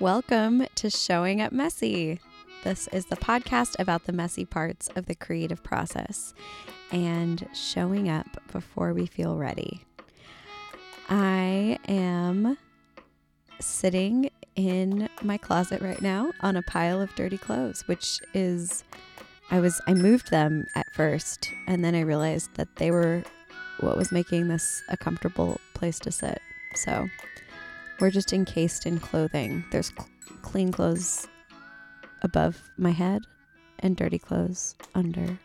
Welcome to Showing Up Messy. This is the podcast about the messy parts of the creative process and showing up before we feel ready. I am sitting in my closet right now on a pile of dirty clothes, which is I was I moved them at first and then I realized that they were what was making this a comfortable place to sit. So, we're just encased in clothing. There's cl- clean clothes above my head and dirty clothes under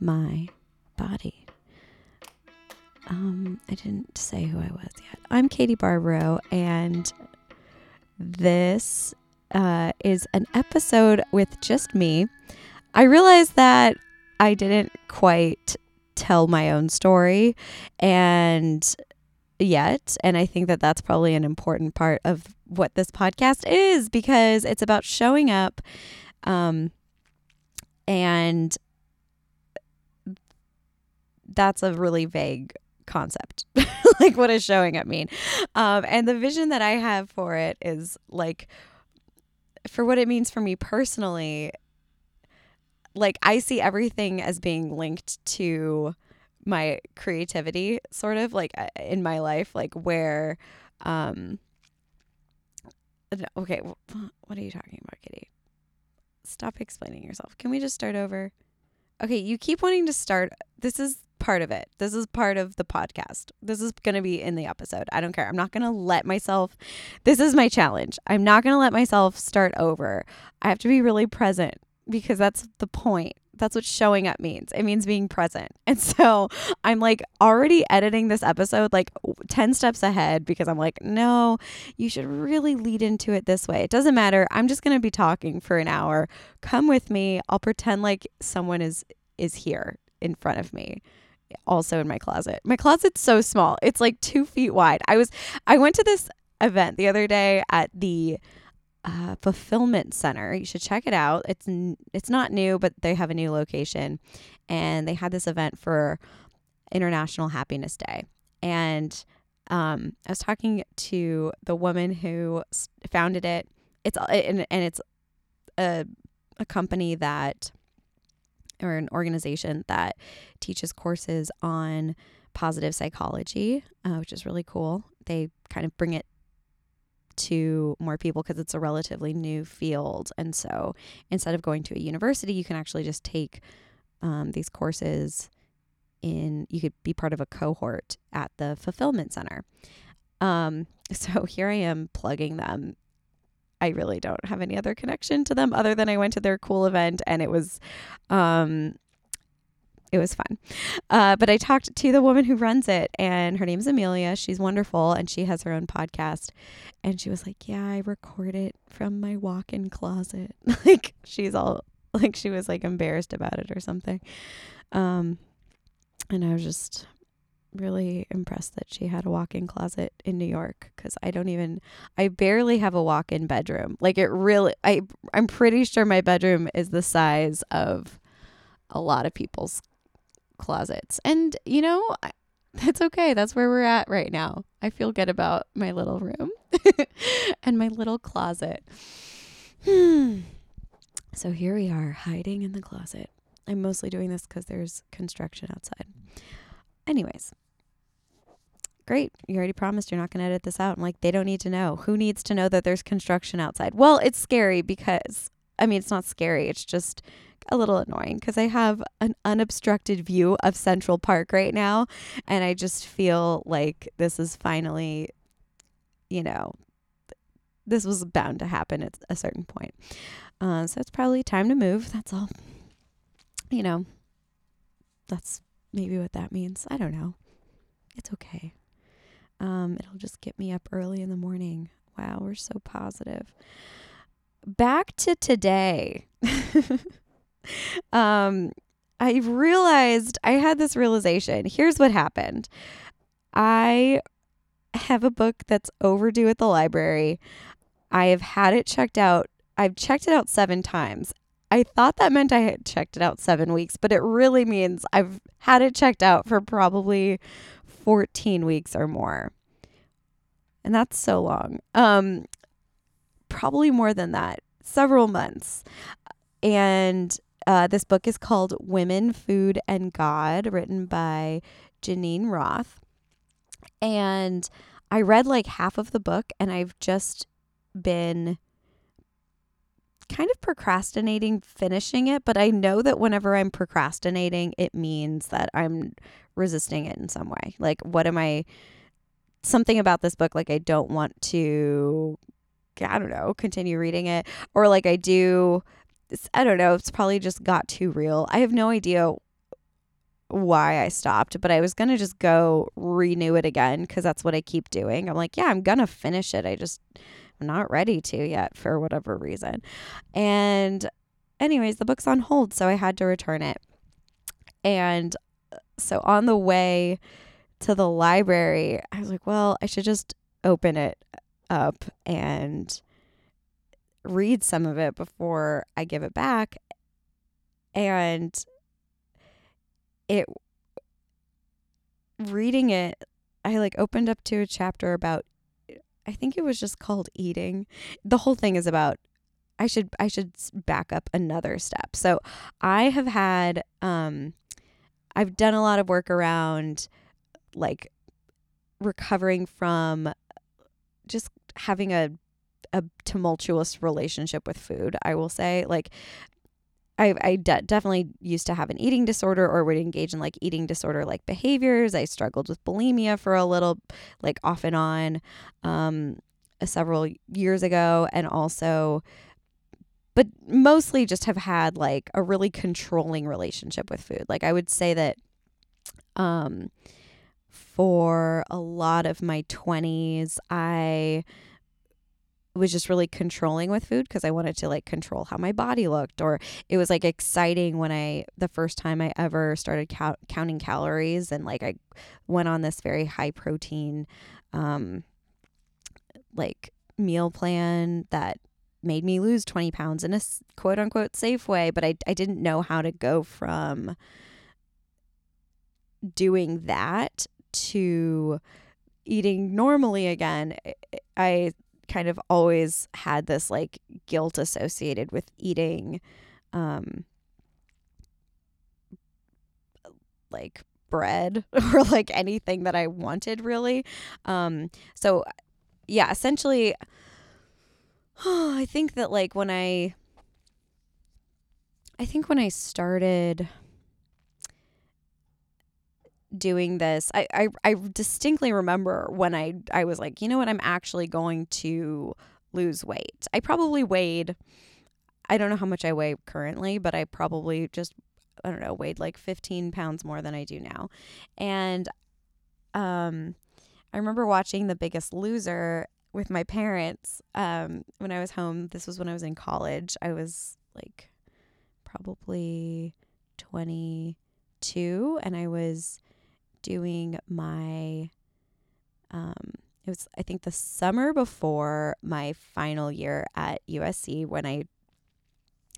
my body. Um, I didn't say who I was yet. I'm Katie Barbaro, and this uh, is an episode with just me. I realized that I didn't quite tell my own story, and yet. And I think that that's probably an important part of what this podcast is because it's about showing up. Um, and that's a really vague concept. like, what does showing up mean? Um, and the vision that I have for it is like, for what it means for me personally, like, I see everything as being linked to my creativity sort of like uh, in my life like where um okay what are you talking about kitty? Stop explaining yourself. Can we just start over? Okay you keep wanting to start this is part of it. This is part of the podcast. This is going to be in the episode. I don't care. I'm not going to let myself this is my challenge. I'm not going to let myself start over. I have to be really present because that's the point that's what showing up means. It means being present. And so I'm like already editing this episode like 10 steps ahead because I'm like, no, you should really lead into it this way. It doesn't matter. I'm just going to be talking for an hour. Come with me. I'll pretend like someone is is here in front of me also in my closet. My closet's so small. It's like 2 feet wide. I was I went to this event the other day at the uh, fulfillment center. You should check it out. It's n- it's not new, but they have a new location, and they had this event for International Happiness Day. And um, I was talking to the woman who founded it. It's and, and it's a a company that or an organization that teaches courses on positive psychology, uh, which is really cool. They kind of bring it to more people because it's a relatively new field. And so instead of going to a university, you can actually just take um, these courses in, you could be part of a cohort at the fulfillment center. Um, so here I am plugging them. I really don't have any other connection to them other than I went to their cool event and it was um, it was fun. Uh, but I talked to the woman who runs it, and her name's Amelia. She's wonderful, and she has her own podcast. And she was like, "Yeah, I record it from my walk-in closet." like she's all like she was like embarrassed about it or something. Um, and I was just really impressed that she had a walk-in closet in New York cuz I don't even I barely have a walk-in bedroom. Like it really I I'm pretty sure my bedroom is the size of a lot of people's closets. And, you know, that's okay. That's where we're at right now. I feel good about my little room and my little closet. Hmm. So here we are, hiding in the closet. I'm mostly doing this because there's construction outside. Anyways, great. You already promised you're not going to edit this out. I'm like, they don't need to know. Who needs to know that there's construction outside? Well, it's scary because, I mean, it's not scary. It's just a little annoying because I have an unobstructed view of Central Park right now. And I just feel like this is finally, you know, this was bound to happen at a certain point. Uh, so it's probably time to move. That's all. You know, that's maybe what that means. I don't know. It's okay. Um, it'll just get me up early in the morning. Wow, we're so positive. Back to today. um, I realized I had this realization. Here's what happened. I have a book that's overdue at the library. I have had it checked out. I've checked it out seven times. I thought that meant I had checked it out seven weeks, but it really means I've had it checked out for probably 14 weeks or more. And that's so long. Um, probably more than that, several months. And uh, this book is called Women, Food, and God, written by Geneen Roth. And I read like half of the book, and I've just been kind of procrastinating finishing it, but I know that whenever I'm procrastinating, it means that I'm resisting it in some way. Like, what am I? Something about this book, like, I don't want to, I don't know, continue reading it. Or, like, I do, I don't know, it's probably just got too real. I have no idea why I stopped, but I was going to just go renew it again because that's what I keep doing. I'm like, yeah, I'm going to finish it. I just, I'm not ready to yet for whatever reason. And, anyways, the book's on hold, so I had to return it. And uh, so on the way to the library, I was like, well, I should just open it up and read some of it before I give it back. And it, reading it, I like opened up to a chapter about I think it was just called eating. The whole thing is about I should I should back up another step. So I have had um I've done a lot of work around like recovering from just having a a tumultuous relationship with food. I will say like I, I de- definitely used to have an eating disorder or would engage in like eating disorder like behaviors. I struggled with bulimia for a little, like off and on, um, several years ago. And also, but mostly just have had like a really controlling relationship with food. Like I would say that, um, for a lot of my 20s, I was just really controlling with food because I wanted to like control how my body looked or it was like exciting when I the first time I ever started count, counting calories and like I went on this very high protein um like meal plan that made me lose 20 pounds in a quote unquote safe way but I I didn't know how to go from doing that to eating normally again. I kind of always had this like guilt associated with eating um like bread or like anything that I wanted really. Um so yeah, essentially oh, I think that like when I I think when I started doing this, I, I, I distinctly remember when I, I was like, you know what, I'm actually going to lose weight. I probably weighed, I don't know how much I weigh currently, but I probably just, I don't know, weighed like 15 pounds more than I do now. And um, I remember watching The Biggest Loser with my parents um, when I was home. This was when I was in college. I was like probably 22 and I was doing my um it was I think the summer before my final year at USC when I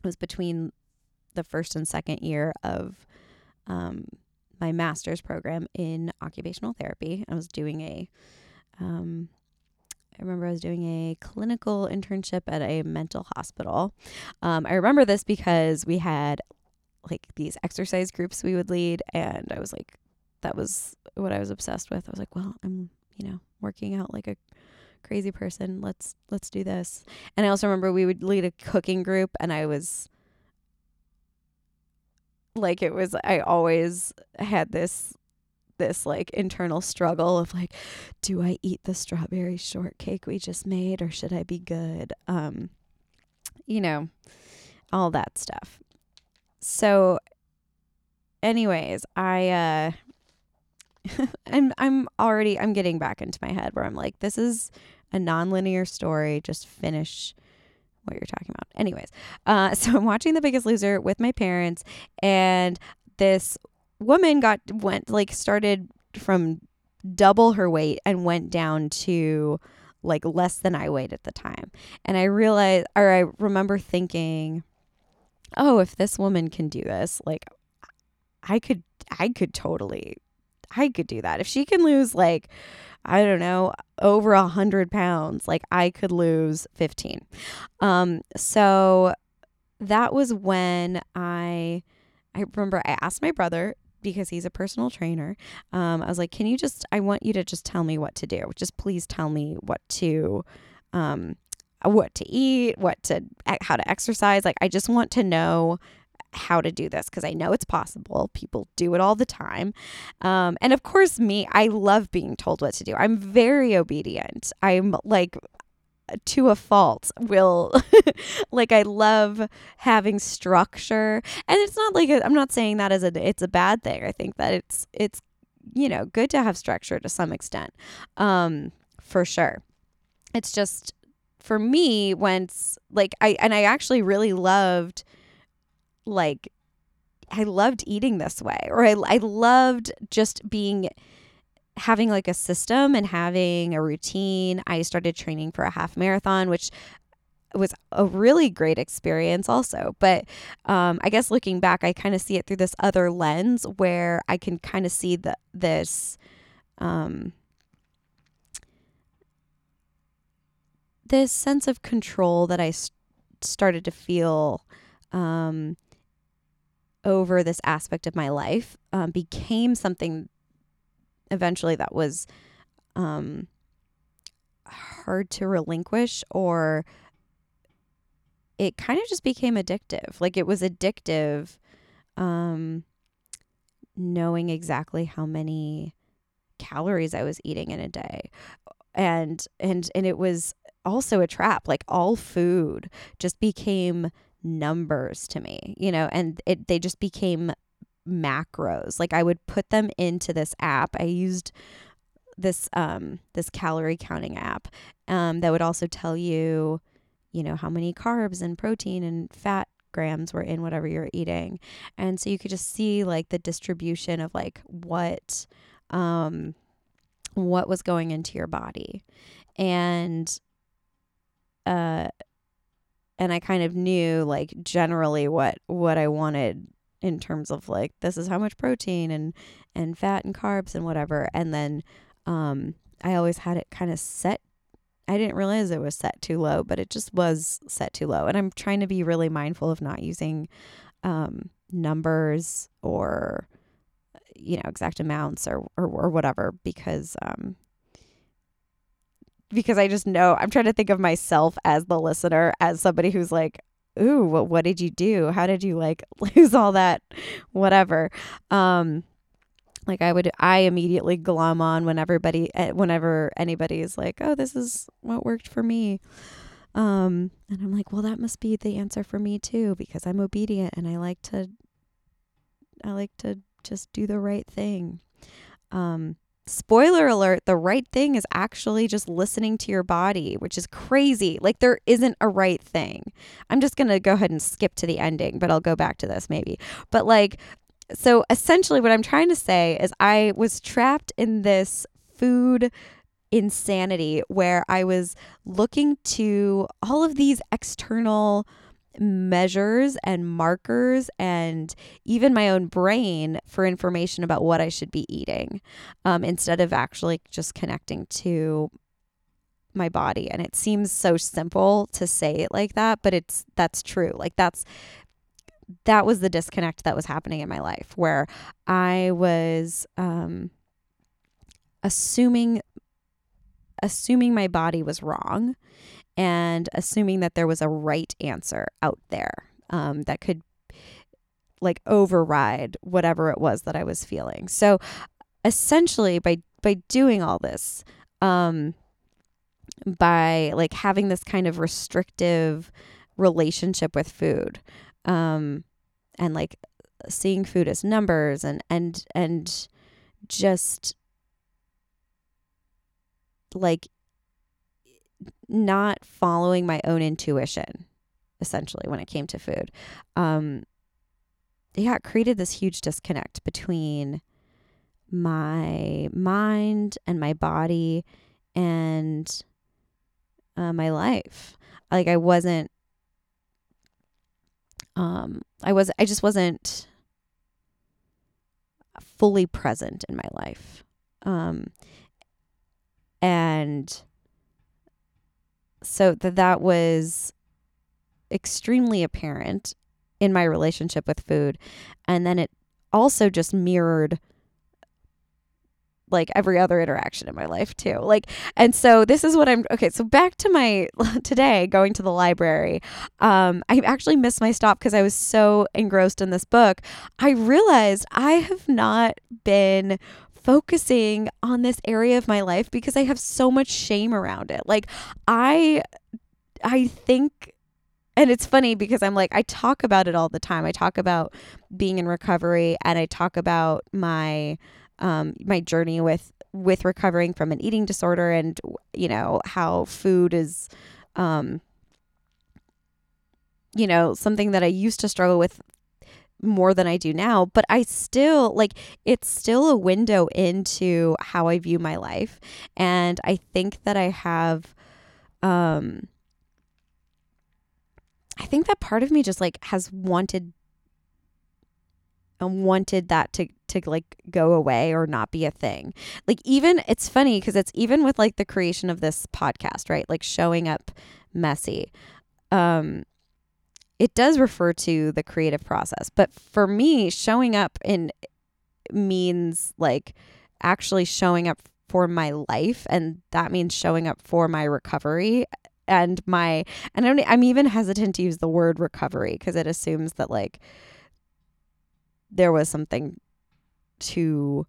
was between the first and second year of um, my master's program in occupational therapy. I was doing a um, I remember I was doing a clinical internship at a mental hospital. Um, I remember this because we had like these exercise groups we would lead, and I was like that was what I was obsessed with. I was like, well, I'm, you know, working out like a crazy person. Let's let's do this. And I also remember we would lead a cooking group and I was like it was I always had this this like internal struggle of like do I eat the strawberry shortcake we just made or should I be good? Um you know, all that stuff. So anyways, I uh I'm I'm already I'm getting back into my head where I'm like, this is a nonlinear story. Just finish what you're talking about. Anyways, uh, so I'm watching The Biggest Loser with my parents, and this woman got went like started from double her weight and went down to like less than I weighed at the time. And I realized, or I remember thinking, oh, if this woman can do this, like I could, I could totally I could do that. If she can lose like I don't know, over a hundred pounds, like I could lose 15. Um, so that was when I, I remember I asked my brother because he's a personal trainer. Um, I was like, can you just, I want you to just tell me what to do. Just please tell me what to, um, what to eat, what to, how to exercise. Like, I just want to know how to do this because I know it's possible. People do it all the time. Um, and of course, me, I love being told what to do. I'm very obedient. I'm like, to a fault will like i love having structure and it's not like i am not saying that as a it's a bad thing i think that it's it's you know good to have structure to some extent um for sure it's just for me once like i and i actually really loved like I loved eating this way or I I loved just being having like a system and having a routine. I started training for a half marathon which was a really great experience also but um, i guess looking back i kind of see it through this other lens where i can kind of see the this um, this sense of control that i st- started to feel um, over this aspect of my life um, became something eventually that was um, hard to relinquish or it kind of just became addictive. Like it was addictive um, knowing exactly how many calories I was eating in a day. And and and it was also a trap. Like all food just became numbers to me, you know, and it they just became macros. Like I would put them into this app. I used this um this calorie counting app um that would also tell you, you know, how many carbs and protein and fat grams were in whatever you're eating. And so you could just see like the distribution of like what um what was going into your body. And uh and I kind of knew like generally what what I wanted in terms of like this is how much protein and and fat and carbs and whatever. And then um I always had it kind of set I didn't realize it was set too low but it just was set too low. And I'm trying to be really mindful of not using um numbers or you know exact amounts or or, or whatever because um because I just know I'm trying to think of myself as the listener, as somebody who's like, ooh, what, what did you do? How did you like lose all that, whatever? Um, like I would, I immediately glom on when everybody, eh, whenever anybody is like, oh, this is what worked for me. Um, and I'm like, well, that must be the answer for me too, because I'm obedient and I like to, I like to just do the right thing. Um, spoiler alert, the right thing is actually just listening to your body, which is crazy. Like there isn't a right thing. I'm just going to go ahead and skip to the ending, but I'll go back to this maybe. But like, so essentially, what I'm trying to say is I was trapped in this food insanity where I was looking to all of these external measures and markers and even my own brain for information about what I should be eating um, instead of actually just connecting to my body. And it seems so simple to say it like that but it's that's true. Like that's that was the disconnect that was happening in my life where i was um assuming assuming my body was wrong and assuming that there was a right answer out there um, that could like override whatever it was that I was feeling. So essentially by by doing all this um by like having this kind of restrictive relationship with food um and like seeing food as numbers and and and just like not following my own intuition essentially when it came to food um yeah it created this huge disconnect between my mind and my body and uh, my life like i wasn't um i was i just wasn't fully present in my life. Um, and so that that was extremely apparent in my relationship with food. And then it also just mirrored like every other interaction in my life too. Like and so this is what I'm okay, so back to my today going to the library. Um I actually missed my stop because I was so engrossed in this book. I realized I have not been focusing on this area of my life because I have so much shame around it. Like I I think and it's funny because I'm like I talk about it all the time. I talk about being in recovery and I talk about my um my journey with with recovering from an eating disorder and you know how food is um you know something that I used to struggle with more than I do now, but I still like it's still a window into how I view my life. And I think that I have um I think that part of me just like has wanted and wanted that to to like go away or not be a thing. Like even it's funny because it's even with like the creation of this podcast, right? Like showing up messy. Um it does refer to the creative process, but for me showing up in means like actually showing up for my life and that means showing up for my recovery and my and I'm even hesitant to use the word recovery because it assumes that like there was something to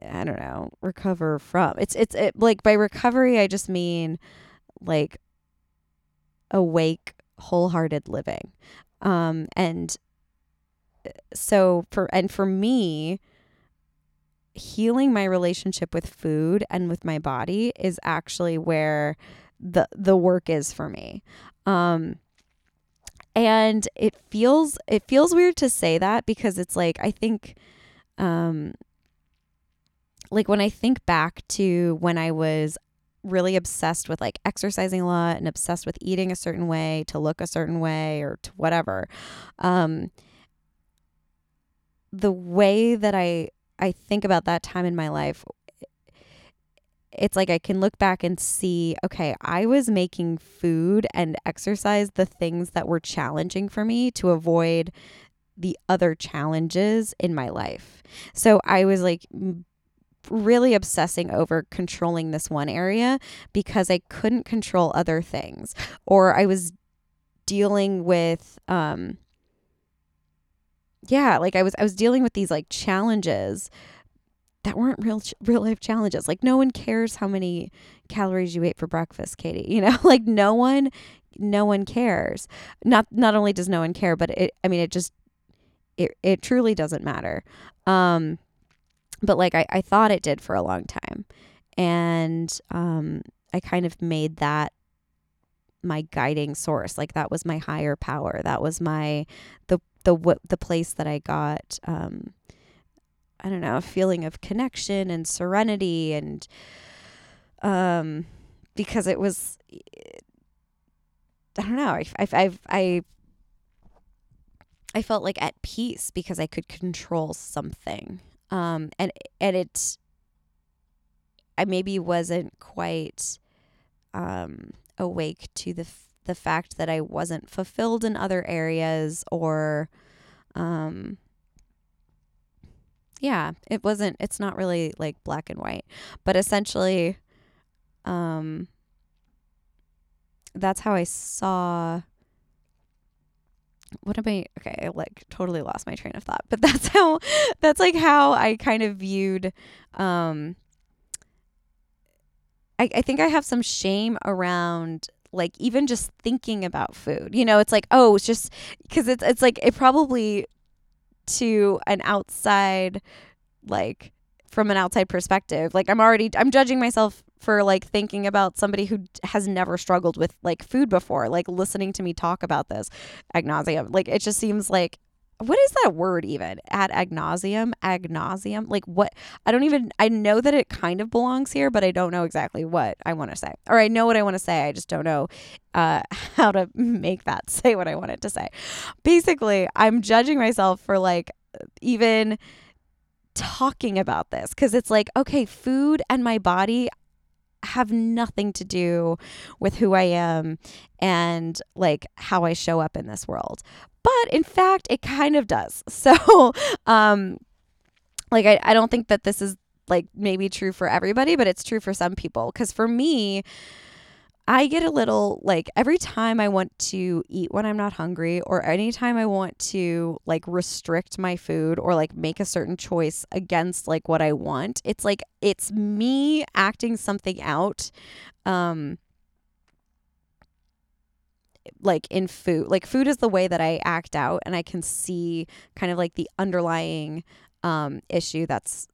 I don't know, recover from. It's it's it, like by recovery I just mean like awake wholehearted living. Um and uh, so for and for me healing my relationship with food and with my body is actually where the the work is for me. Um and it feels it feels weird to say that because it's like I think um like when I think back to when I was really obsessed with like exercising a lot and obsessed with eating a certain way to look a certain way or to whatever um the way that I I think about that time in my life it's like I can look back and see, okay, I was making food and exercise the things that were challenging for me to avoid the other challenges in my life. So I was like really obsessing over controlling this one area because I couldn't control other things or I was dealing with um yeah, like I was I was dealing with these like challenges that weren't real real life challenges. Like no one cares how many calories you ate for breakfast, Katie. You know, like no one no one cares. Not not only does no one care, but it I mean it just it it truly doesn't matter. Um but like I, I thought it did for a long time. And um I kind of made that my guiding source. Like that was my higher power. That was my the the the place that I got um I don't know, a feeling of connection and serenity and um because it was I don't know, I I I I, I felt like at peace because I could control something. Um and and it I maybe wasn't quite um awake to the f- the fact that I wasn't fulfilled in other areas or um yeah, it wasn't it's not really like black and white, but essentially um that's how I saw what am I okay, I like totally lost my train of thought, but that's how that's like how I kind of viewed um I, I think I have some shame around like even just thinking about food. You know, it's like, oh, it's just because it's it's like it probably to an outside like from an outside perspective like i'm already i'm judging myself for like thinking about somebody who has never struggled with like food before like listening to me talk about this. Ad nauseum like it just seems like what is that word even? Ad agnosium agnosium like what? I don't even i know that it kind of belongs here but i don't know exactly what i want to say. Or i know what i want to say i just don't know uh, how to make that say what i want it to say. Basically i'm judging myself for like even talking about this because it's like, okay, food and my body have nothing to do with who I am and like how I show up in this world. But in fact, it kind of does. So, um, like, I, I don't think that this is like maybe true for everybody, but it's true for some people. Because for me, I get a little like every time I want to eat when I'm not hungry, or anytime I want to like restrict my food or like make a certain choice against like what I want, it's like it's me acting something out. Um, like in food like food is the way that i act out and i can see kind of like the underlying um issue that's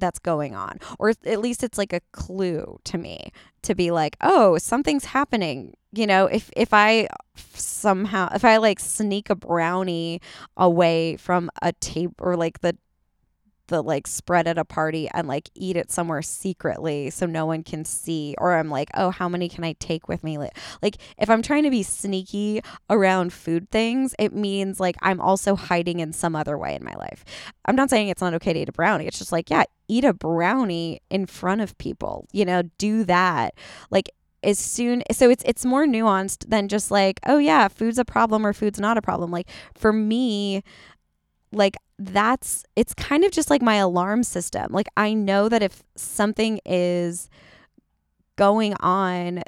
that's going on. Or at least it's like a clue to me to be like oh something's happening. You know if if i somehow if i like sneak a brownie away from a table or like the the like spread at a party and like eat it somewhere secretly so no one can see or I'm like oh how many can I take with me? Like if I'm trying to be sneaky around food things it means like I'm also hiding in some other way in my life. I'm not saying it's not okay to eat a brownie it's just like yeah eat a brownie in front of people you know do that. Like as soon so it's it's more nuanced than just like oh yeah food's a problem or food's not a problem. Like for me like that's it's kind of just like my alarm system. Like I know that if something is going on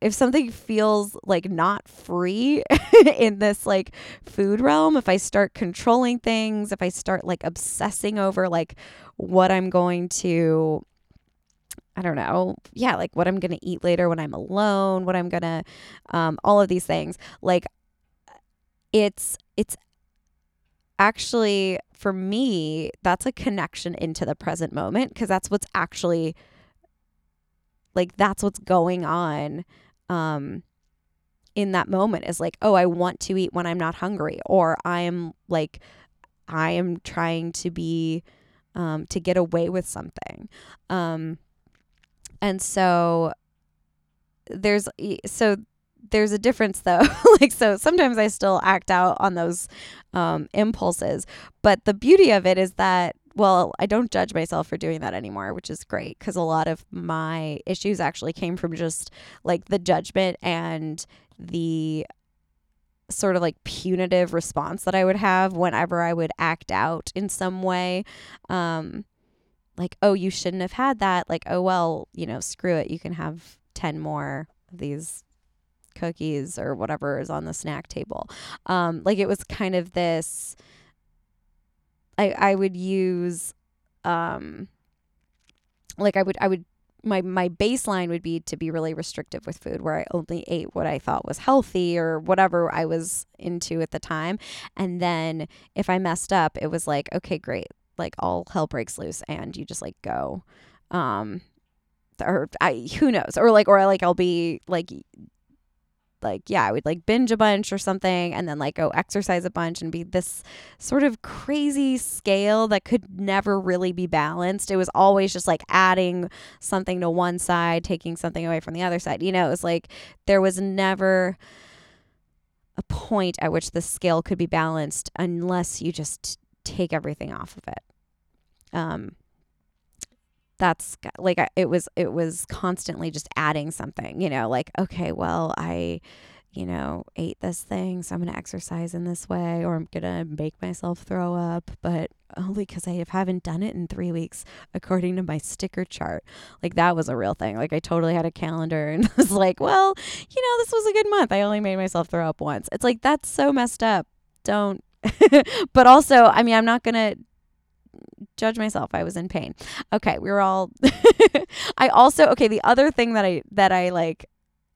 if something feels like not free in this like food realm, if I start controlling things, if I start like obsessing over like what I'm going to I don't know. Yeah, like what I'm going to eat later when I'm alone, what I'm going to um all of these things. Like it's it's actually for me that's a connection into the present moment because that's what's actually like that's what's going on um in that moment is like oh i want to eat when i'm not hungry or i am like i am trying to be um to get away with something. Um and so there's so there's a difference though. like so sometimes I still act out on those um, impulses, but the beauty of it is that well, I don't judge myself for doing that anymore, which is great because a lot of my issues actually came from just like the judgment and the sort of like punitive response that I would have whenever I would act out in some way. Um, like, oh, you shouldn't have had that. Like, oh, well, you know, screw it. You can have 10 more of these cookies or whatever is on the snack table. Um, like it was kind of this. I I would use, um, like I would I would my my baseline would be to be really restrictive with food where I only ate what I thought was healthy or whatever I was into at the time and then if I messed up it was like okay great like all hell breaks loose and you just like go um or I who knows or like or like I'll be like like yeah i would like binge a bunch or something and then like go exercise a bunch and be this sort of crazy scale that could never really be balanced. It was always just like adding something to one side taking something away from the other side. You know it was like there was never a point at which the scale could be balanced unless you just take everything off of it. Um that's like it was it was constantly just adding something you know like okay well i you know ate this thing so i'm going to exercise in this way or i'm going to make myself throw up but only because i haven't done it in three weeks according to my sticker chart. Like that was a real thing. Like i totally had a calendar and was like well you know this was a good month. I only made myself throw up once. It's like that's so messed up. Don't but also i mean i'm not going to judge myself. I was in pain. Okay, we were all I also okay, the other thing that I that I like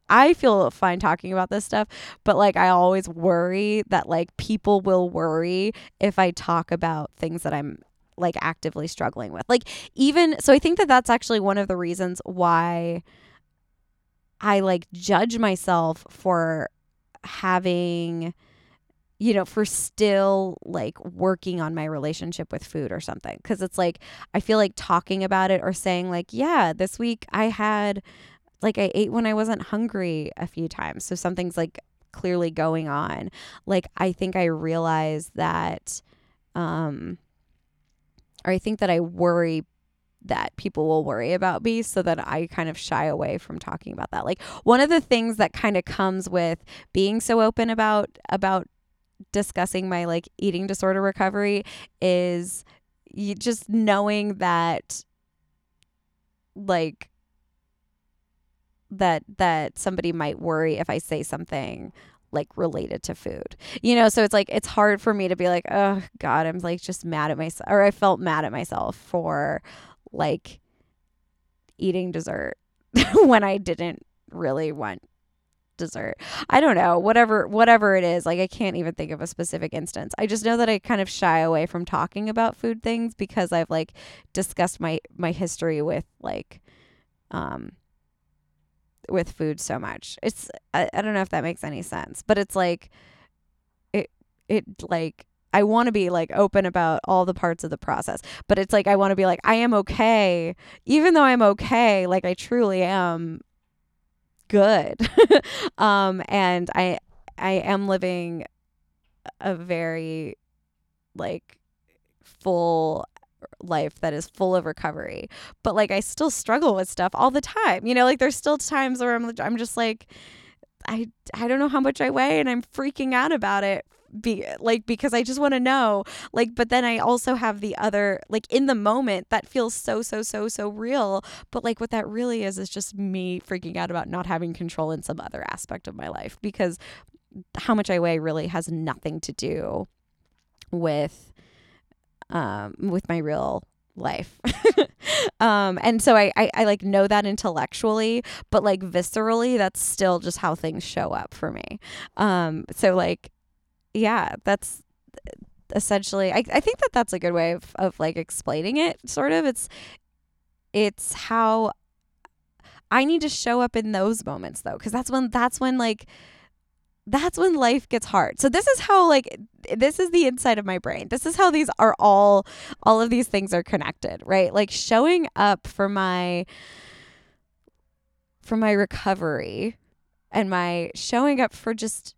I feel fine talking about this stuff, but like I always worry that like people will worry if I talk about things that I'm like actively struggling with. Like even so I think that that's actually one of the reasons why I like judge myself for having you know, for still like working on my relationship with food or something. Cause it's like, I feel like talking about it or saying, like, yeah, this week I had, like, I ate when I wasn't hungry a few times. So something's like clearly going on. Like, I think I realize that, um, or I think that I worry that people will worry about me so that I kind of shy away from talking about that. Like one of the things that kind of comes with being so open about about discussing my like eating disorder recovery is you just knowing that like that that somebody might worry if I say something like related to food. You know, so it's like it's hard for me to be like, "Oh god, I'm like just mad at myself." Or I felt mad at myself for like eating dessert when I didn't really want dessert. I don't know, whatever whatever it is. Like I can't even think of a specific instance. I just know that I kind of shy away from talking about food things because I've like discussed my my history with like um with food so much. It's I, I don't know if that makes any sense, but it's like it it like I want to be like open about all the parts of the process, but it's like I want to be like I am okay, even though I'm okay, like I truly am good. um and I I am living a very like full life that is full of recovery. But like I still struggle with stuff all the time. You know, like there's still times where I'm I'm just like I I don't know how much I weigh and I'm freaking out about it be like because I just want to know like but then I also have the other like in the moment that feels so so so so real but like what that really is is just me freaking out about not having control in some other aspect of my life because how much I weigh really has nothing to do with um, with my real life. um, and so I, I, I like know that intellectually, but like viscerally, that's still just how things show up for me. Um, so like, yeah, that's essentially, I, I think that that's a good way of, of like explaining it sort of. It's, it's how I need to show up in those moments though. Cause that's when, that's when like, that's when life gets hard. So this is how like this is the inside of my brain. This is how these are all all of these things are connected, right? Like showing up for my for my recovery and my showing up for just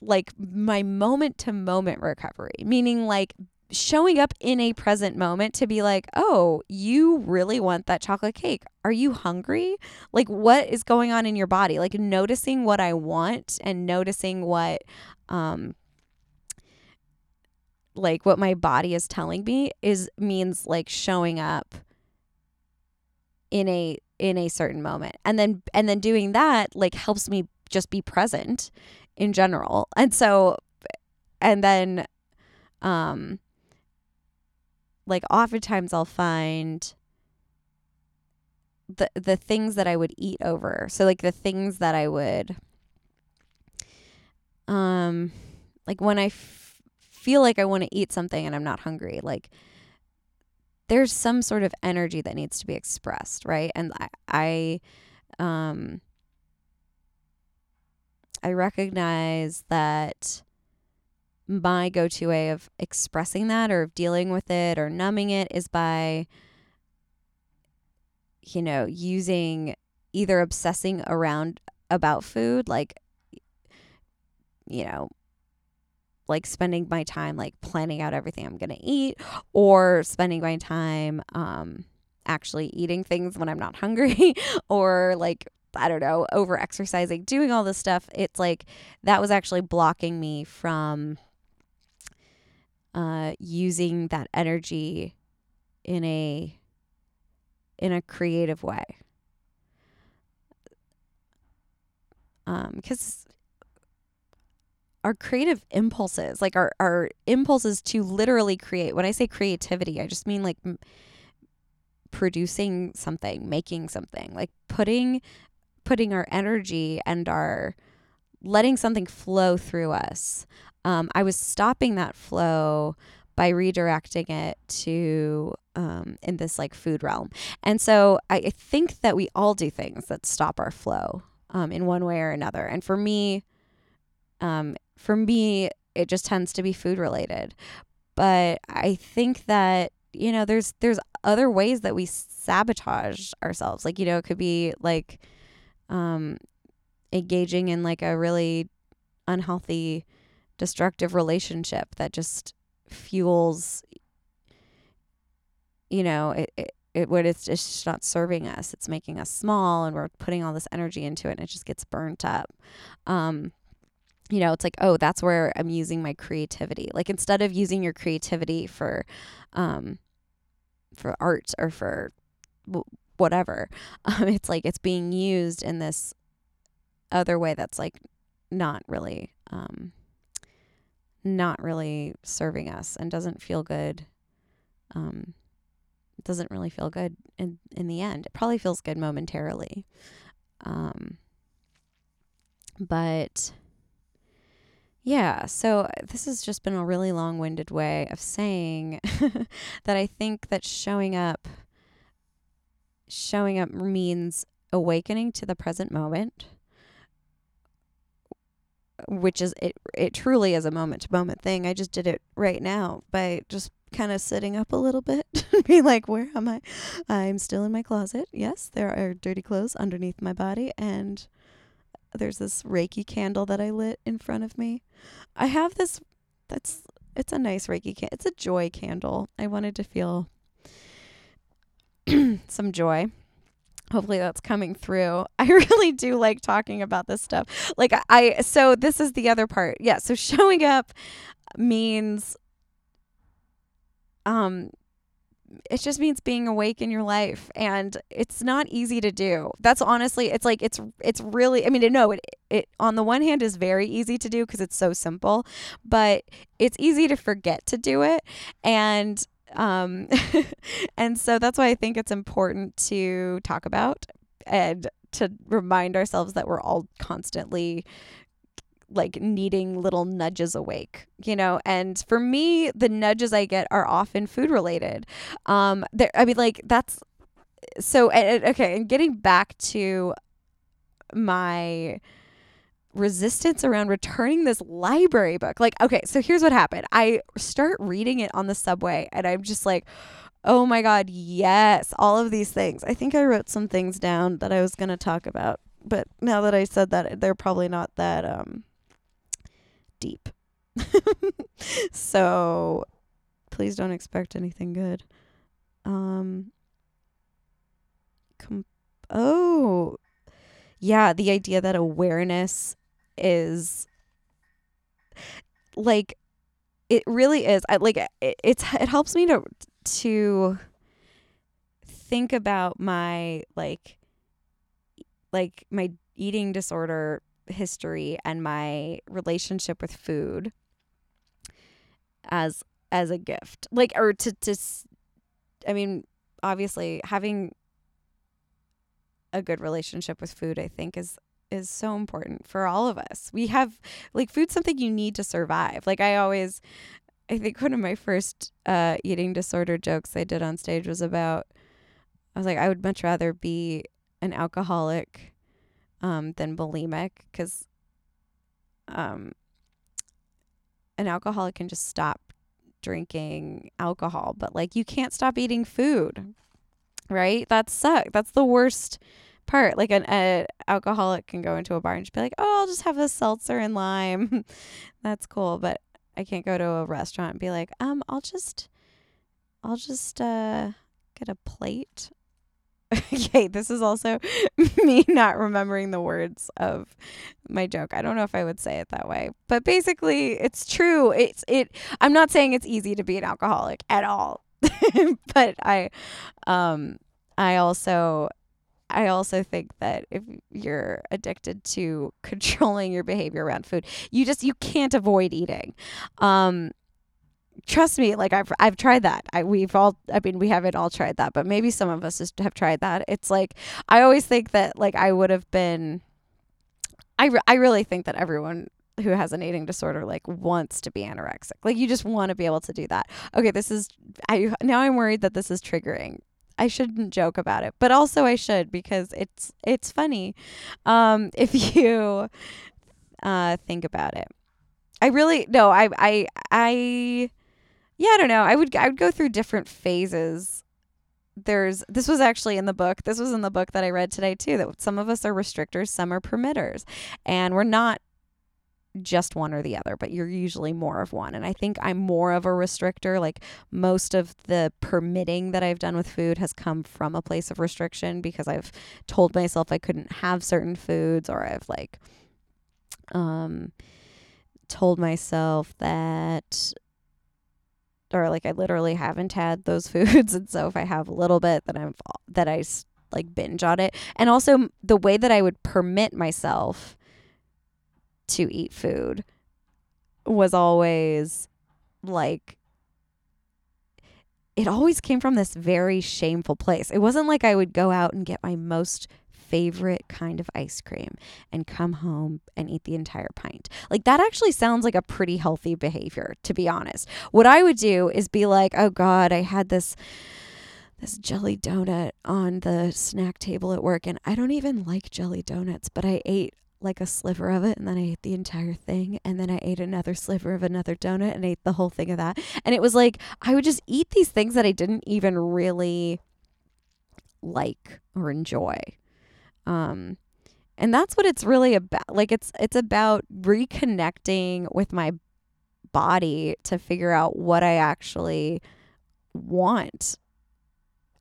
like my moment to moment recovery, meaning like showing up in a present moment to be like, oh, you really want that chocolate cake. Are you hungry? Like, what is going on in your body? Like, noticing what I want and noticing what, um, like what my body is telling me is means like showing up in a in a certain moment and then and then doing that like helps me just be present in general and so and then um like oftentimes I'll find the the things that I would eat over. So like the things that I would um like when I f- feel like I want to eat something and I'm not hungry, like there's some sort of energy that needs to be expressed, right? And I, I um I recognize that my go to way of expressing that or of dealing with it or numbing it is by, you know, using either obsessing around about food, like, you know, like spending my time like planning out everything I'm going to eat or spending my time um actually eating things when I'm not hungry or like I don't know, over exercising, doing all this stuff. It's like that was actually blocking me from uh, using that energy in a in a creative way because um, our creative impulses like our, our impulses to literally create when i say creativity i just mean like m- producing something making something like putting putting our energy and our letting something flow through us um, I was stopping that flow by redirecting it to um, in this like food realm. And so I think that we all do things that stop our flow um, in one way or another. And for me, um, for me, it just tends to be food related. But I think that you know there's there's other ways that we sabotage ourselves. Like you know it could be like um, engaging in like a really unhealthy destructive relationship that just fuels you know, it, it it when it's just not serving us. It's making us small and we're putting all this energy into it and it just gets burnt up. Um you know it's like oh that's where i'm using my creativity. Like instead of using your creativity for um for art or for whatever um, it's like it's being used in this other way that's like not really um not really serving us and doesn't feel good um doesn't really feel good in in the end. It probably feels good momentarily. Um but yeah, so this has just been a really long-winded way of saying that I think that showing up showing up means awakening to the present moment which is it it truly is a moment to moment thing. I just did it right now by just kind of sitting up a little bit and be like, where am I? I'm still in my closet. Yes, there are dirty clothes underneath my body, and there's this Reiki candle that I lit in front of me. I have this, that's, it's a nice Reiki candle. It's a joy candle. I wanted to feel some joy. Hopefully that's coming through. I really do like talking about this stuff. Like I so this is the other part. Yeah, so showing up means um it just means being awake in your life and it's not easy to do that's honestly it's like it's it's really i mean no it it on the one hand is very easy to do because it's so simple but it's easy to forget to do it and um and so that's why i think it's important to talk about and to remind ourselves that we're all constantly like needing little nudges awake, you know. And for me, the nudges I get are often food related. Um, there, I mean, like that's so. okay, and getting back to my resistance around returning this library book. Like, okay, so here's what happened. I start reading it on the subway, and I'm just like. Oh my God, yes, all of these things. I think I wrote some things down that I was going to talk about, but now that I said that, they're probably not that um deep. so please don't expect anything good. Um com- oh yeah, the idea that awareness is like it really is. I like it, it's it helps me to to think about my like like my eating disorder history and my relationship with food as as a gift like or to to i mean obviously having a good relationship with food i think is is so important for all of us we have like food's something you need to survive like i always i think one of my first uh eating disorder jokes i did on stage was about i was like i would much rather be an alcoholic um, than bulimic because um, an alcoholic can just stop drinking alcohol, but like you can't stop eating food, right? That sucks. That's the worst part. Like an a alcoholic can go into a bar and just be like, "Oh, I'll just have a seltzer and lime." That's cool, but I can't go to a restaurant and be like, "Um, I'll just I'll just uh get a plate okay, this is also me not remembering the words of my joke. I don't know if I would say it that way. But basically, it's true. It's it I'm not saying it's easy to be an alcoholic at all. but I um I also I also think that if you're addicted to controlling your behavior around food, you just you can't avoid eating. Um trust me, like I've I've tried that. I we've all I mean we haven't all tried that, but maybe some of us just have tried that. It's like I always think that like I would have been I re- I really think that everyone who has an eating disorder like wants to be anorexic. Like you just want to be able to do that. Okay, this is I now I'm worried that this is triggering. I shouldn't joke about it, but also I should because it's it's funny. Um if you uh think about it. I really no, I I I yeah, I don't know. I would I would go through different phases. There's this was actually in the book. This was in the book that I read today too. That some of us are restrictors, some are permitters, and we're not just one or the other, but you're usually more of one. And I think I'm more of a restrictor. Like most of the permitting that I've done with food has come from a place of restriction because I've told myself I couldn't have certain foods or I've like um told myself that or like I literally haven't had those foods and so if I have a little bit then I'm that I like binge on it. And also the way that I would permit myself to eat food was always like it always came from this very shameful place. It wasn't like I would go out and get my most favorite kind of ice cream and come home and eat the entire pint. Like that actually sounds like a pretty healthy behavior, to be honest. What I would do is be like, "Oh god, I had this this jelly donut on the snack table at work and I don't even like jelly donuts, but I ate like a sliver of it and then I ate the entire thing and then I ate another sliver of another donut and ate the whole thing of that. And it was like I would just eat these things that I didn't even really like or enjoy. Um and that's what it's really about. Like it's it's about reconnecting with my body to figure out what I actually want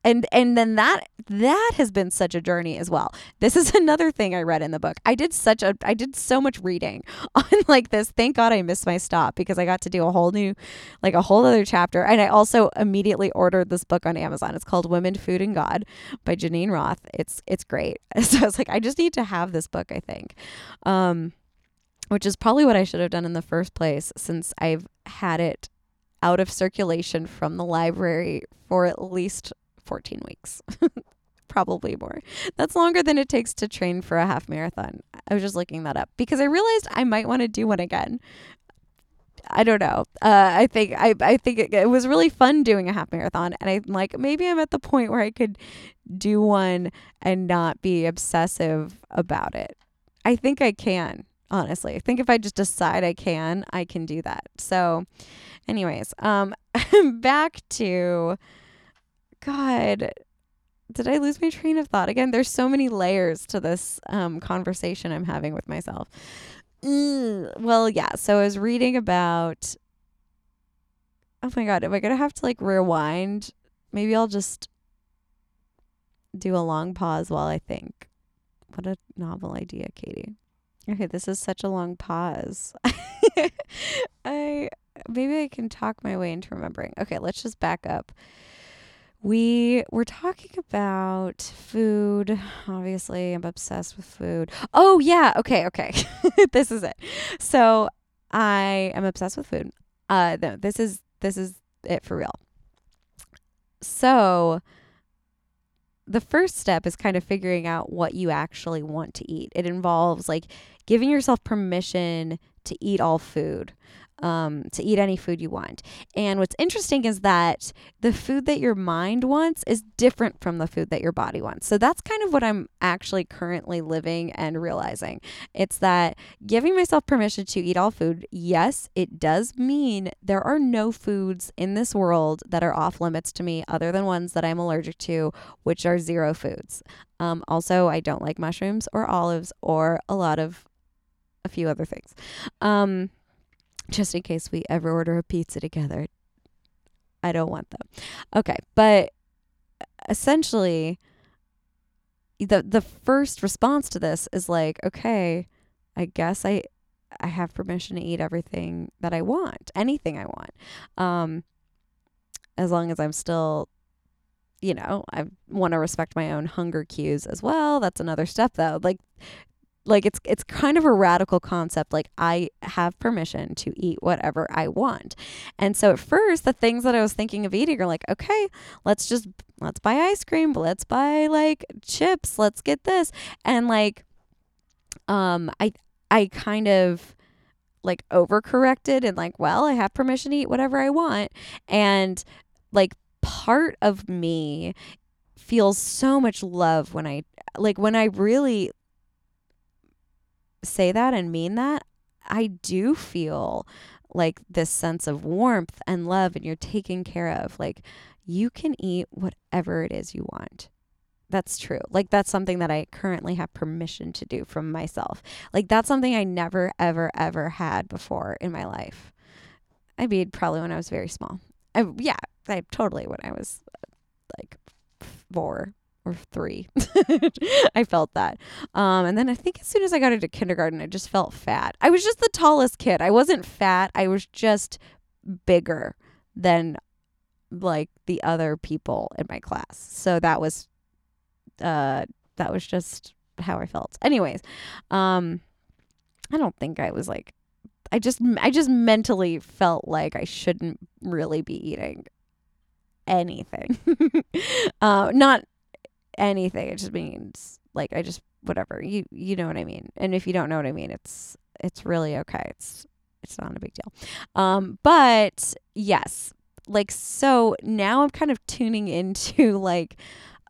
and and then that that has been such a journey as well. This is another thing i read in the book. I did such a i did so much reading on like this. Thank god i missed my stop because i got to do a whole new like a whole other chapter. And i also immediately ordered this book on amazon. It's called women food and god by Geneen Roth. It's it's great. So i was like i just need to have this book i think. Um which is probably what i should have done in the first place since i've had it out of circulation from the library for at least 14 weeks. Probably more. That's longer than it takes to train for a half marathon. I was just looking that up because I realized I might want to do one again. I don't know. Uh, I think I I think it, it, was really fun doing a half marathon, and I'm like maybe I'm at the point where I could do one and not be obsessive about it. I think I can honestly. I think if I just decide I can, I can do that. So, anyways, um, back to God, did I lose my train of thought again? There's so many layers to this um, conversation I'm having with myself. Mm, well, yeah. So I was reading about. Oh my God, am I going to have to like rewind? Maybe I'll just do a long pause while I think. What a novel idea, Katie. Okay, this is such a long pause. I maybe I can talk my way into remembering. Okay, let's just back up we were talking about food. Obviously, I'm obsessed with food. Oh, yeah. Okay, okay. this is it. So, I am obsessed with food. Uh no, this is this is it for real. So, the first step is kind of figuring out what you actually want to eat. It involves like giving yourself permission to eat all food um, to eat any food you want. And what's interesting is that the food that your mind wants is different from the food that your body wants. So that's kind of what I'm actually currently living and realizing. It's that giving myself permission to eat all food, yes, it does mean there are no foods in this world that are off limits to me other than ones that I'm allergic to, which are zero foods. Um, also, I don't like mushrooms or olives or a lot of a few other things. Um, just in case we ever order a pizza together. I don't want them. Okay, but essentially the the first response to this is like, okay, I guess I I have permission to eat everything that I want, anything I want. Um as long as I'm still you know, I want to respect my own hunger cues as well. That's another step though. Like like it's it's kind of a radical concept like i have permission to eat whatever i want. And so at first the things that i was thinking of eating are like okay let's just let's buy ice cream let's buy like chips let's get this. And like um i i kind of like overcorrected and like well i have permission to eat whatever i want. And like part of me feels so much love when i like when i really say that and mean that, I do feel like this sense of warmth and love and you're taken care of. Like you can eat whatever it is you want. That's true. Like that's something that I currently have permission to do from myself. Like that's something I never ever ever had before in my life. I mean, probably when I was very small. I, yeah, I totally when I was like four or three. I felt that. Um, and then I think as soon as I got into kindergarten, I just felt fat. I was just the tallest kid. I wasn't fat. I was just bigger than like the other people in my class. So that was uh that was just how I felt. Anyways, um I don't think I was like I just I just mentally felt like I shouldn't really be eating anything. uh not anything. It just means like I just whatever. You you know what I mean. And if you don't know what I mean, it's it's really okay. It's it's not a big deal. Um but yes, like so now I'm kind of tuning into like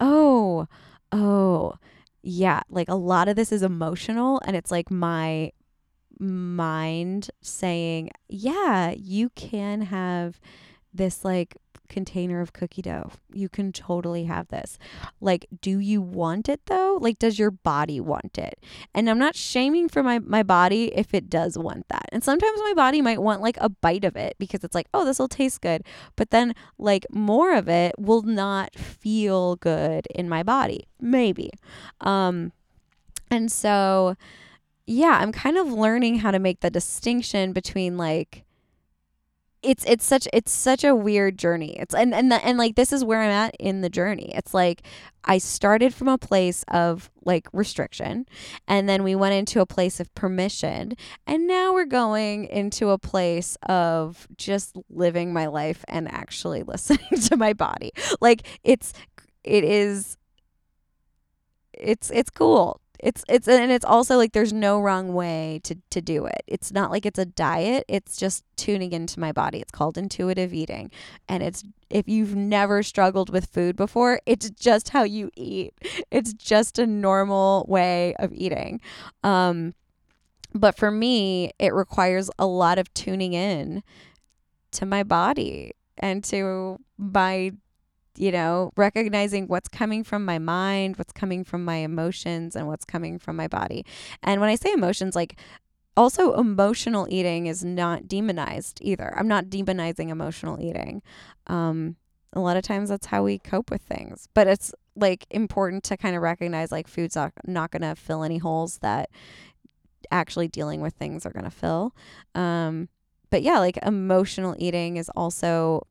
oh, oh, yeah, like a lot of this is emotional and it's like my mind saying, yeah, you can have this like container of cookie dough. You can totally have this. Like, do you want it though? Like, does your body want it? And I'm not shaming for my, my body if it does want that. And sometimes my body might want like a bite of it because it's like, oh, this will taste good. But then, like, more of it will not feel good in my body. Maybe. Um, and so, yeah, I'm kind of learning how to make the distinction between like, it's it's such it's such a weird journey. It's and and the, and like this is where I'm at in the journey. It's like I started from a place of like restriction and then we went into a place of permission and now we're going into a place of just living my life and actually listening to my body. Like it's it is it's it's cool it's it's and it's also like there's no wrong way to to do it. It's not like it's a diet. It's just tuning into my body. It's called intuitive eating. And it's if you've never struggled with food before, it's just how you eat. It's just a normal way of eating. Um but for me, it requires a lot of tuning in to my body and to my you know, recognizing what's coming from my mind, what's coming from my emotions, and what's coming from my body. And when I say emotions, like also emotional eating is not demonized either. I'm not demonizing emotional eating. Um, a lot of times that's how we cope with things, but it's like important to kind of recognize like food's not, not going to fill any holes that actually dealing with things are going to fill. Um, but yeah, like emotional eating is also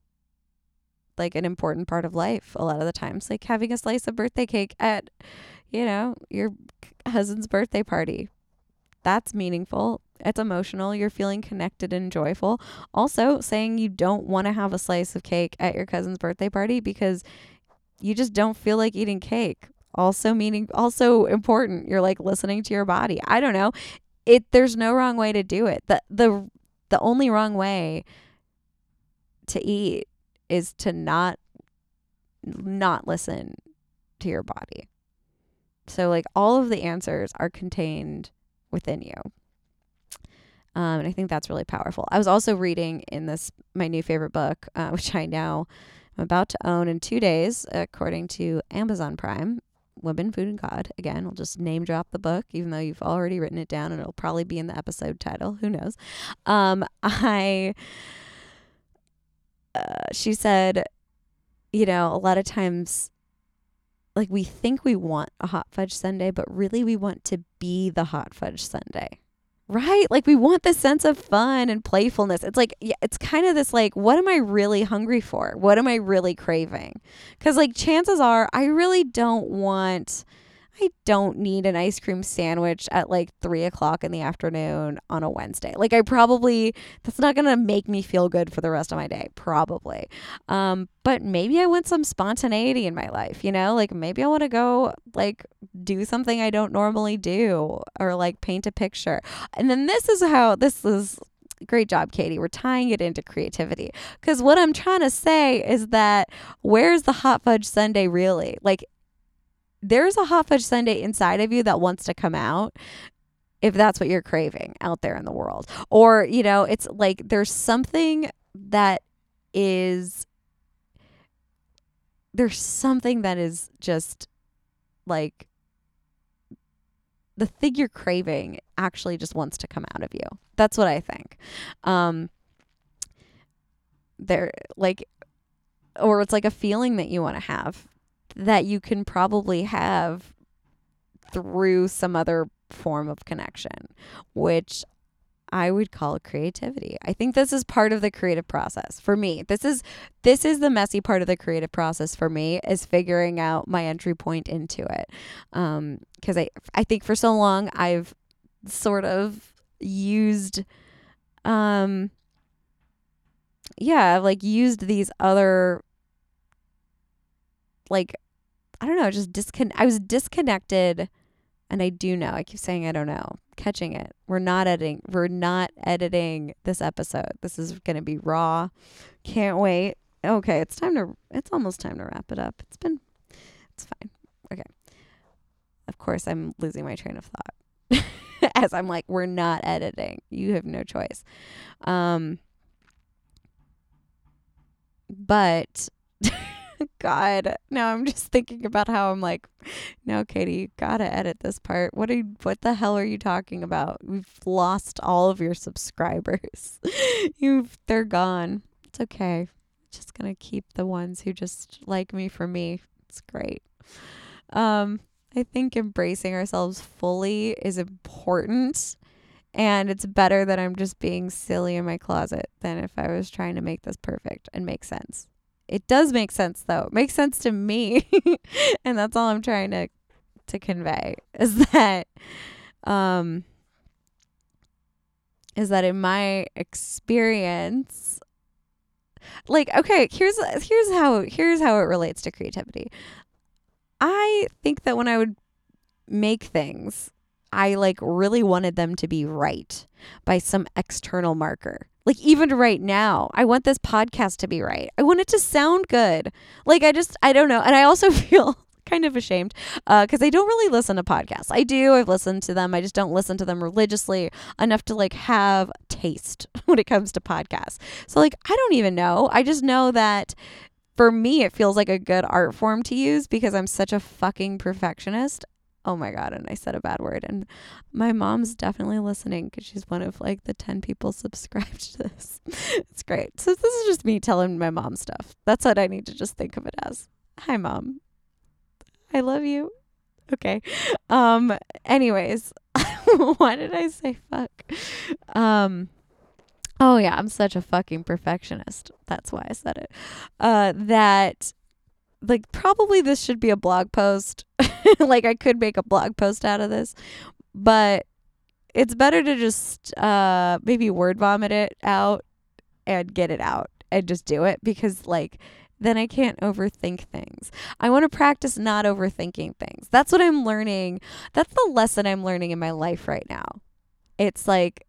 like an important part of life a lot of the times like having a slice of birthday cake at you know your cousin's birthday party. That's meaningful. It's emotional. You're feeling connected and joyful. Also saying you don't want to have a slice of cake at your cousin's birthday party because you just don't feel like eating cake. Also meaning also important. You're like listening to your body. I don't know. It there's no wrong way to do it. The the the only wrong way to eat is to not not listen to your body. So like all of the answers are contained within you. Um, and I think that's really powerful. I was also reading in this my new favorite book, uh, which I now am about to own in two days, according to Amazon Prime. Women, Food, and God. Again, I'll just name drop the book, even though you've already written it down, and it'll probably be in the episode title. Who knows? Um, I she said, you know, a lot of times, like we think we want a hot fudge sundae, but really we want to be the hot fudge sundae. Right? Like we want this sense of fun and playfulness. It's like yeah, it's kind of this like what am I really hungry for? What am I really craving? Cuz like chances are I really don't want I don't need an ice cream sandwich at like three o'clock in the afternoon on a Wednesday. Like, I probably, that's not going to make me feel good for the rest of my day, probably. Um, but maybe I want some spontaneity in my life, you know? Like, maybe I want to go, like, do something I don't normally do or like paint a picture. And then this is how, this is, great job, Katie. We're tying it into creativity. Because what I'm trying to say is that where's the hot fudge sundae really? Like, there's a hot fudge sundae inside of you that wants to come out if that's what you're craving out there in the world. Or, you know, it's like there's something that is there's something that is just like the thing you're craving actually just wants to come out of you. That's what I think. Um there like or it's like a feeling that you want to have that you can probably have through some other form of connection, which I would call creativity. I think this is part of the creative process for me. This is this is the messy part of the creative process for me is figuring out my entry point into it. Um cuz I I think for so long I've sort of used um yeah, I've like used these other like I don't know, just discon I was disconnected and I do know. I keep saying I don't know. Catching it. We're not editing. We're not editing this episode. This is going to be raw. Can't wait. Okay, it's time to it's almost time to wrap it up. It's been it's fine. Okay. Of course, I'm losing my train of thought. As I'm like, we're not editing. You have no choice. Um but God, now I'm just thinking about how I'm like, no, Katie, you gotta edit this part. What are you, what the hell are you talking about? We've lost all of your subscribers. You've they're gone. It's okay. Just gonna keep the ones who just like me for me. It's great. Um, I think embracing ourselves fully is important. And it's better that I'm just being silly in my closet than if I was trying to make this perfect and make sense. It does make sense though. It makes sense to me. and that's all I'm trying to to convey is that um is that in my experience like okay, here's here's how here's how it relates to creativity. I think that when I would make things, I like really wanted them to be right by some external marker. Like even right now, I want this podcast to be right. I want it to sound good. Like I just I don't know. And I also feel kind of ashamed because uh, I don't really listen to podcasts. I do. I've listened to them. I just don't listen to them religiously enough to like have taste when it comes to podcasts. So like I don't even know. I just know that for me it feels like a good art form to use because I'm such a fucking perfectionist oh my god and i said a bad word. And my mom's definitely listening because she's one of like the 10 people subscribed to this. It's great. So this is just me telling my mom stuff. That's what i need to just think of it as. Hi mom. I love you. Okay. Um anyways why did i say fuck? Um oh yeah i'm such a fucking perfectionist. That's why i said it. Uh that like probably this should be a blog post. like I could make a blog post out of this, but it's better to just uh maybe word vomit it out and get it out and just do it because like then I can't overthink things. I want to practice not overthinking things. That's what I'm learning. That's the lesson I'm learning in my life right now. It's like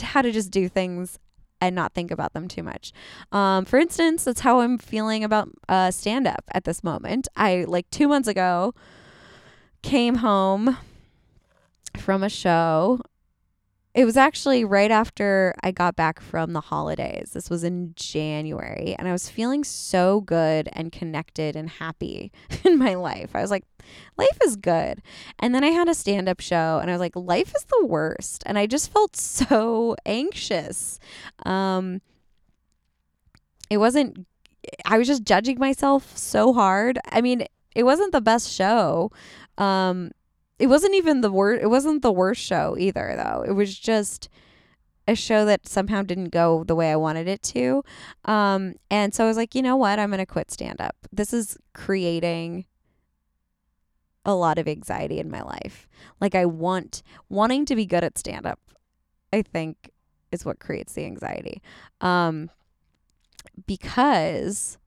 how to just do things and not think about them too much. Um, for instance, that's how I'm feeling about uh, stand up at this moment. I, like, two months ago, came home from a show it was actually right after I got back from the holidays. This was in January, and I was feeling so good and connected and happy in my life. I was like, life is good. And then I had a stand up show, and I was like, life is the worst. And I just felt so anxious. Um, it wasn't, I was just judging myself so hard. I mean, it wasn't the best show. Um, it wasn't even the worst. It wasn't the worst show either, though. It was just a show that somehow didn't go the way I wanted it to. Um, and so I was like, you know what? I'm gonna quit stand up. This is creating a lot of anxiety in my life. Like I want wanting to be good at stand up. I think is what creates the anxiety. Um, because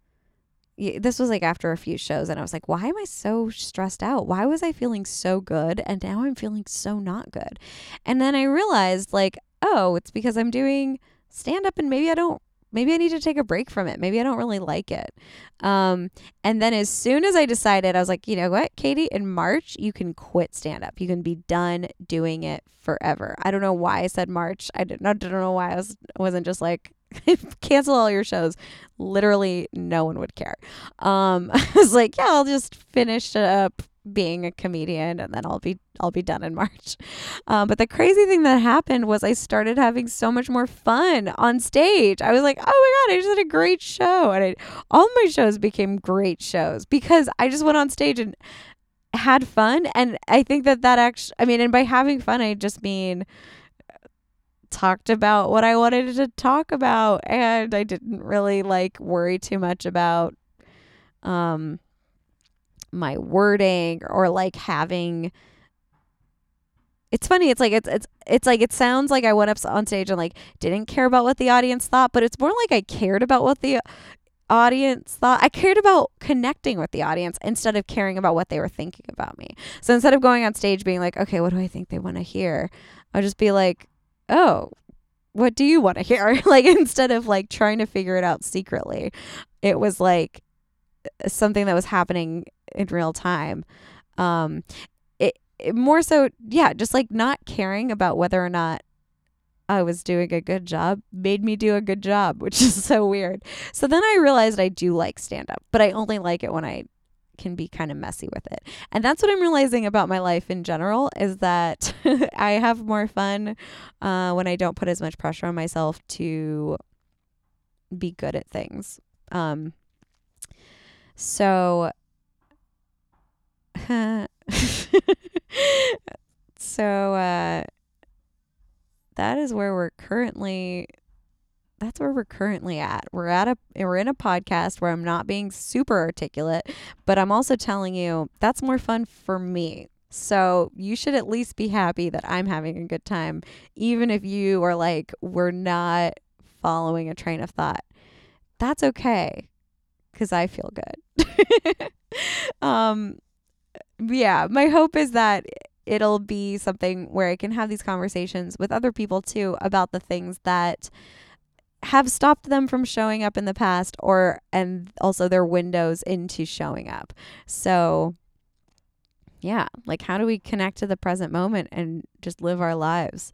this was like after a few shows and I was like, why am I so stressed out? Why was I feeling so good and now I'm feeling so not good? And then I realized like, oh, it's because I'm doing stand up and maybe I don't maybe I need to take a break from it. Maybe I don't really like it. Um, and then as soon as I decided, I was like, you know what, Katie, in March, you can quit stand up. You can be done doing it forever. I don't know why I said March. I don't, I don't know why I was, wasn't just like, cancel all your shows. Literally, no one would care. Um, I was like, yeah, I'll just finish up being a comedian and then I'll be I'll be done in March. Um, but the crazy thing that happened was I started having so much more fun on stage. I was like, oh my god, I just had a great show, and I, all my shows became great shows because I just went on stage and had fun. And I think that that actually, I mean, and by having fun, I just mean talked about what I wanted to talk about, and I didn't really like worry too much about um my wording or like having it's funny it's like it's it's it's like it sounds like I went up on stage and like didn't care about what the audience thought but it's more like I cared about what the audience thought I cared about connecting with the audience instead of caring about what they were thinking about me. So instead of going on stage being like, okay, what do I think they want to hear? I'll just be like, oh, what do you want to hear? like instead of like trying to figure it out secretly, it was like something that was happening in real time. Um, it, it more so, yeah, just like not caring about whether or not I was doing a good job made me do a good job, which is so weird. So then I realized I do like stand up, but I only like it when I can be kind of messy with it. And that's what I'm realizing about my life in general is that I have more fun uh, when I don't put as much pressure on myself to be good at things. Um, so so uh that is where we're currently that's where we're currently at. We're at a we're in a podcast where I'm not being super articulate, but I'm also telling you that's more fun for me. So you should at least be happy that I'm having a good time, even if you are like, we're not following a train of thought. That's okay because I feel good. um, yeah, my hope is that it'll be something where I can have these conversations with other people too about the things that have stopped them from showing up in the past or and also their windows into showing up. So yeah, like how do we connect to the present moment and just live our lives?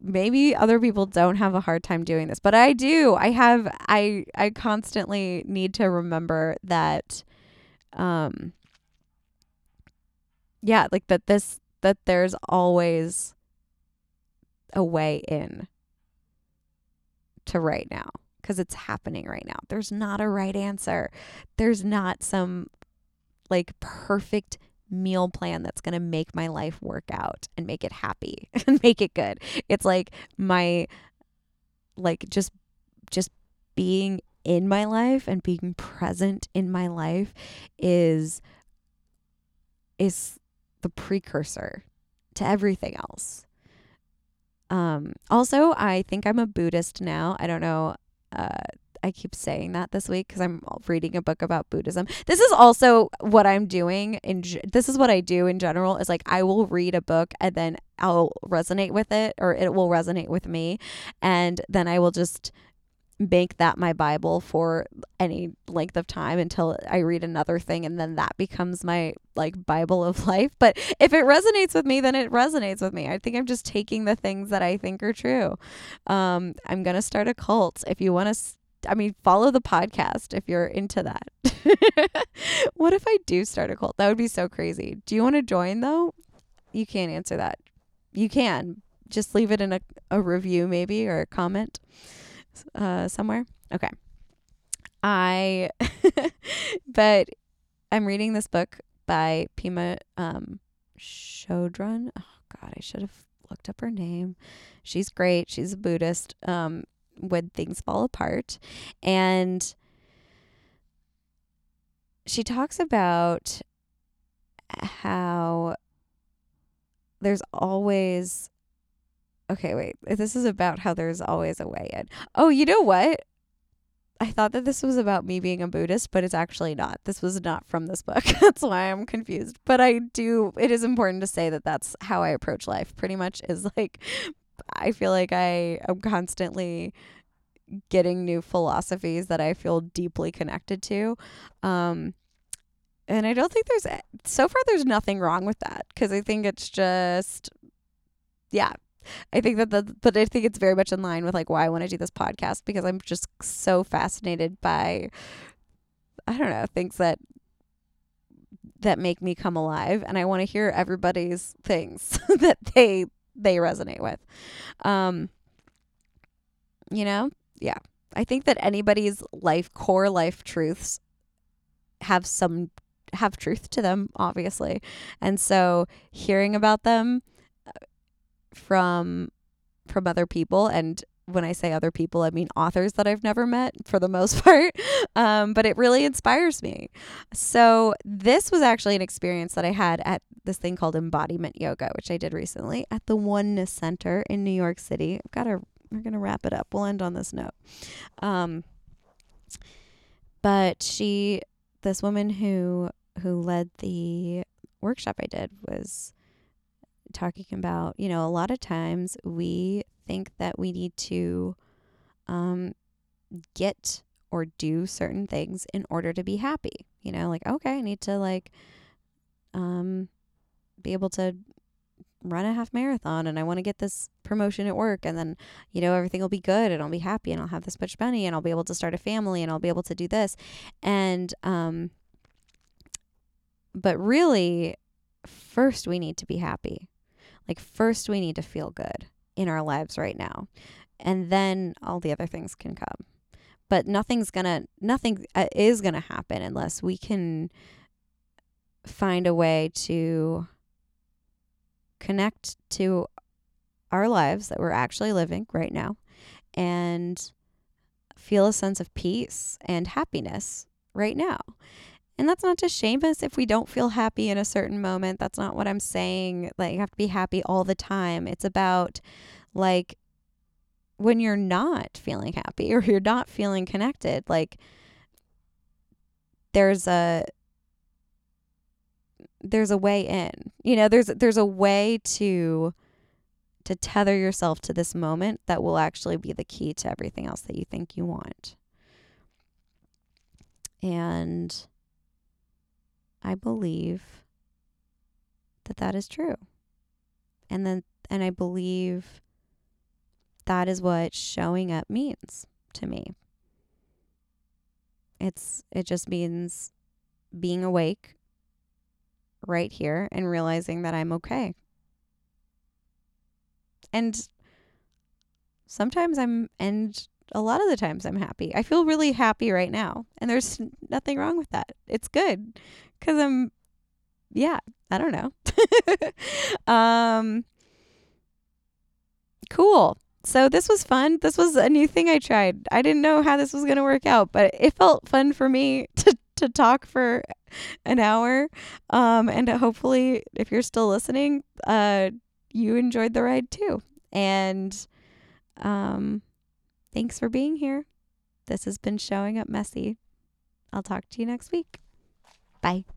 maybe other people don't have a hard time doing this but i do i have i i constantly need to remember that um yeah like that this that there's always a way in to right now because it's happening right now there's not a right answer there's not some like perfect meal plan that's going to make my life work out and make it happy and make it good. It's like my like just just being in my life and being present in my life is is the precursor to everything else. Um also I think I'm a Buddhist now. I don't know uh I keep saying that this week because I'm reading a book about Buddhism. This is also what I'm doing. In this is what I do in general. Is like I will read a book and then I'll resonate with it, or it will resonate with me, and then I will just make that my Bible for any length of time until I read another thing and then that becomes my like Bible of life. But if it resonates with me, then it resonates with me. I think I'm just taking the things that I think are true. Um, I'm gonna start a cult. If you want to I mean, follow the podcast if you're into that. what if I do start a cult? That would be so crazy. Do you want to join though? You can't answer that. You can. Just leave it in a, a review maybe or a comment uh, somewhere. Okay. I, but I'm reading this book by Pema um, Chodron. Oh, God, I should have looked up her name. She's great. She's a Buddhist. Um, when things fall apart. And she talks about how there's always okay wait this is about how there's always a way in oh you know what i thought that this was about me being a buddhist but it's actually not this was not from this book that's why i'm confused but i do it is important to say that that's how i approach life pretty much is like I feel like I am constantly getting new philosophies that I feel deeply connected to. Um, and I don't think there's so far there's nothing wrong with that because I think it's just yeah. I think that the but I think it's very much in line with like why I want to do this podcast because I'm just so fascinated by I don't know, things that that make me come alive and I want to hear everybody's things that they they resonate with. Um you know? Yeah. I think that anybody's life core life truths have some have truth to them obviously. And so hearing about them from from other people and when I say other people, I mean authors that I've never met for the most part. Um, but it really inspires me. So, this was actually an experience that I had at this thing called embodiment yoga, which I did recently at the Oneness Center in New York City. I've got to, we're going to wrap it up. We'll end on this note. Um, but she, this woman who, who led the workshop I did was talking about, you know, a lot of times we think that we need to um, get or do certain things in order to be happy. You know, like, okay, I need to like um, be able to run a half marathon and I want to get this promotion at work and then you know everything will be good and I'll be happy and I'll have this much money and I'll be able to start a family and I'll be able to do this and um but really first we need to be happy like first we need to feel good in our lives right now. And then all the other things can come. But nothing's to nothing uh, is to happen unless we can find a way to connect to our lives that we're actually living right now and feel a sense of peace and happiness right now. And that's not to shame us if we don't feel happy in a certain moment. That's not what I'm saying. Like, you have to be happy all the time. It's about, like, when you're not feeling happy or you're not feeling connected, like, there's a there's a way in you know there's there's a way to to tether yourself to this moment that will actually be the key to everything else that you think you want and I believe that that is true. And then and I believe that is what showing up means to me. It's it just means being awake right here and realizing that I'm okay. And sometimes I'm and a lot of the times I'm happy. I feel really happy right now, and there's nothing wrong with that. It's good cuz I'm yeah, I don't know. um cool. So this was fun. This was a new thing I tried. I didn't know how this was going to work out, but it felt fun for me to to talk for an hour. Um and hopefully if you're still listening, uh you enjoyed the ride too. And um Thanks for being here. This has been Showing Up Messy. I'll talk to you next week. Bye.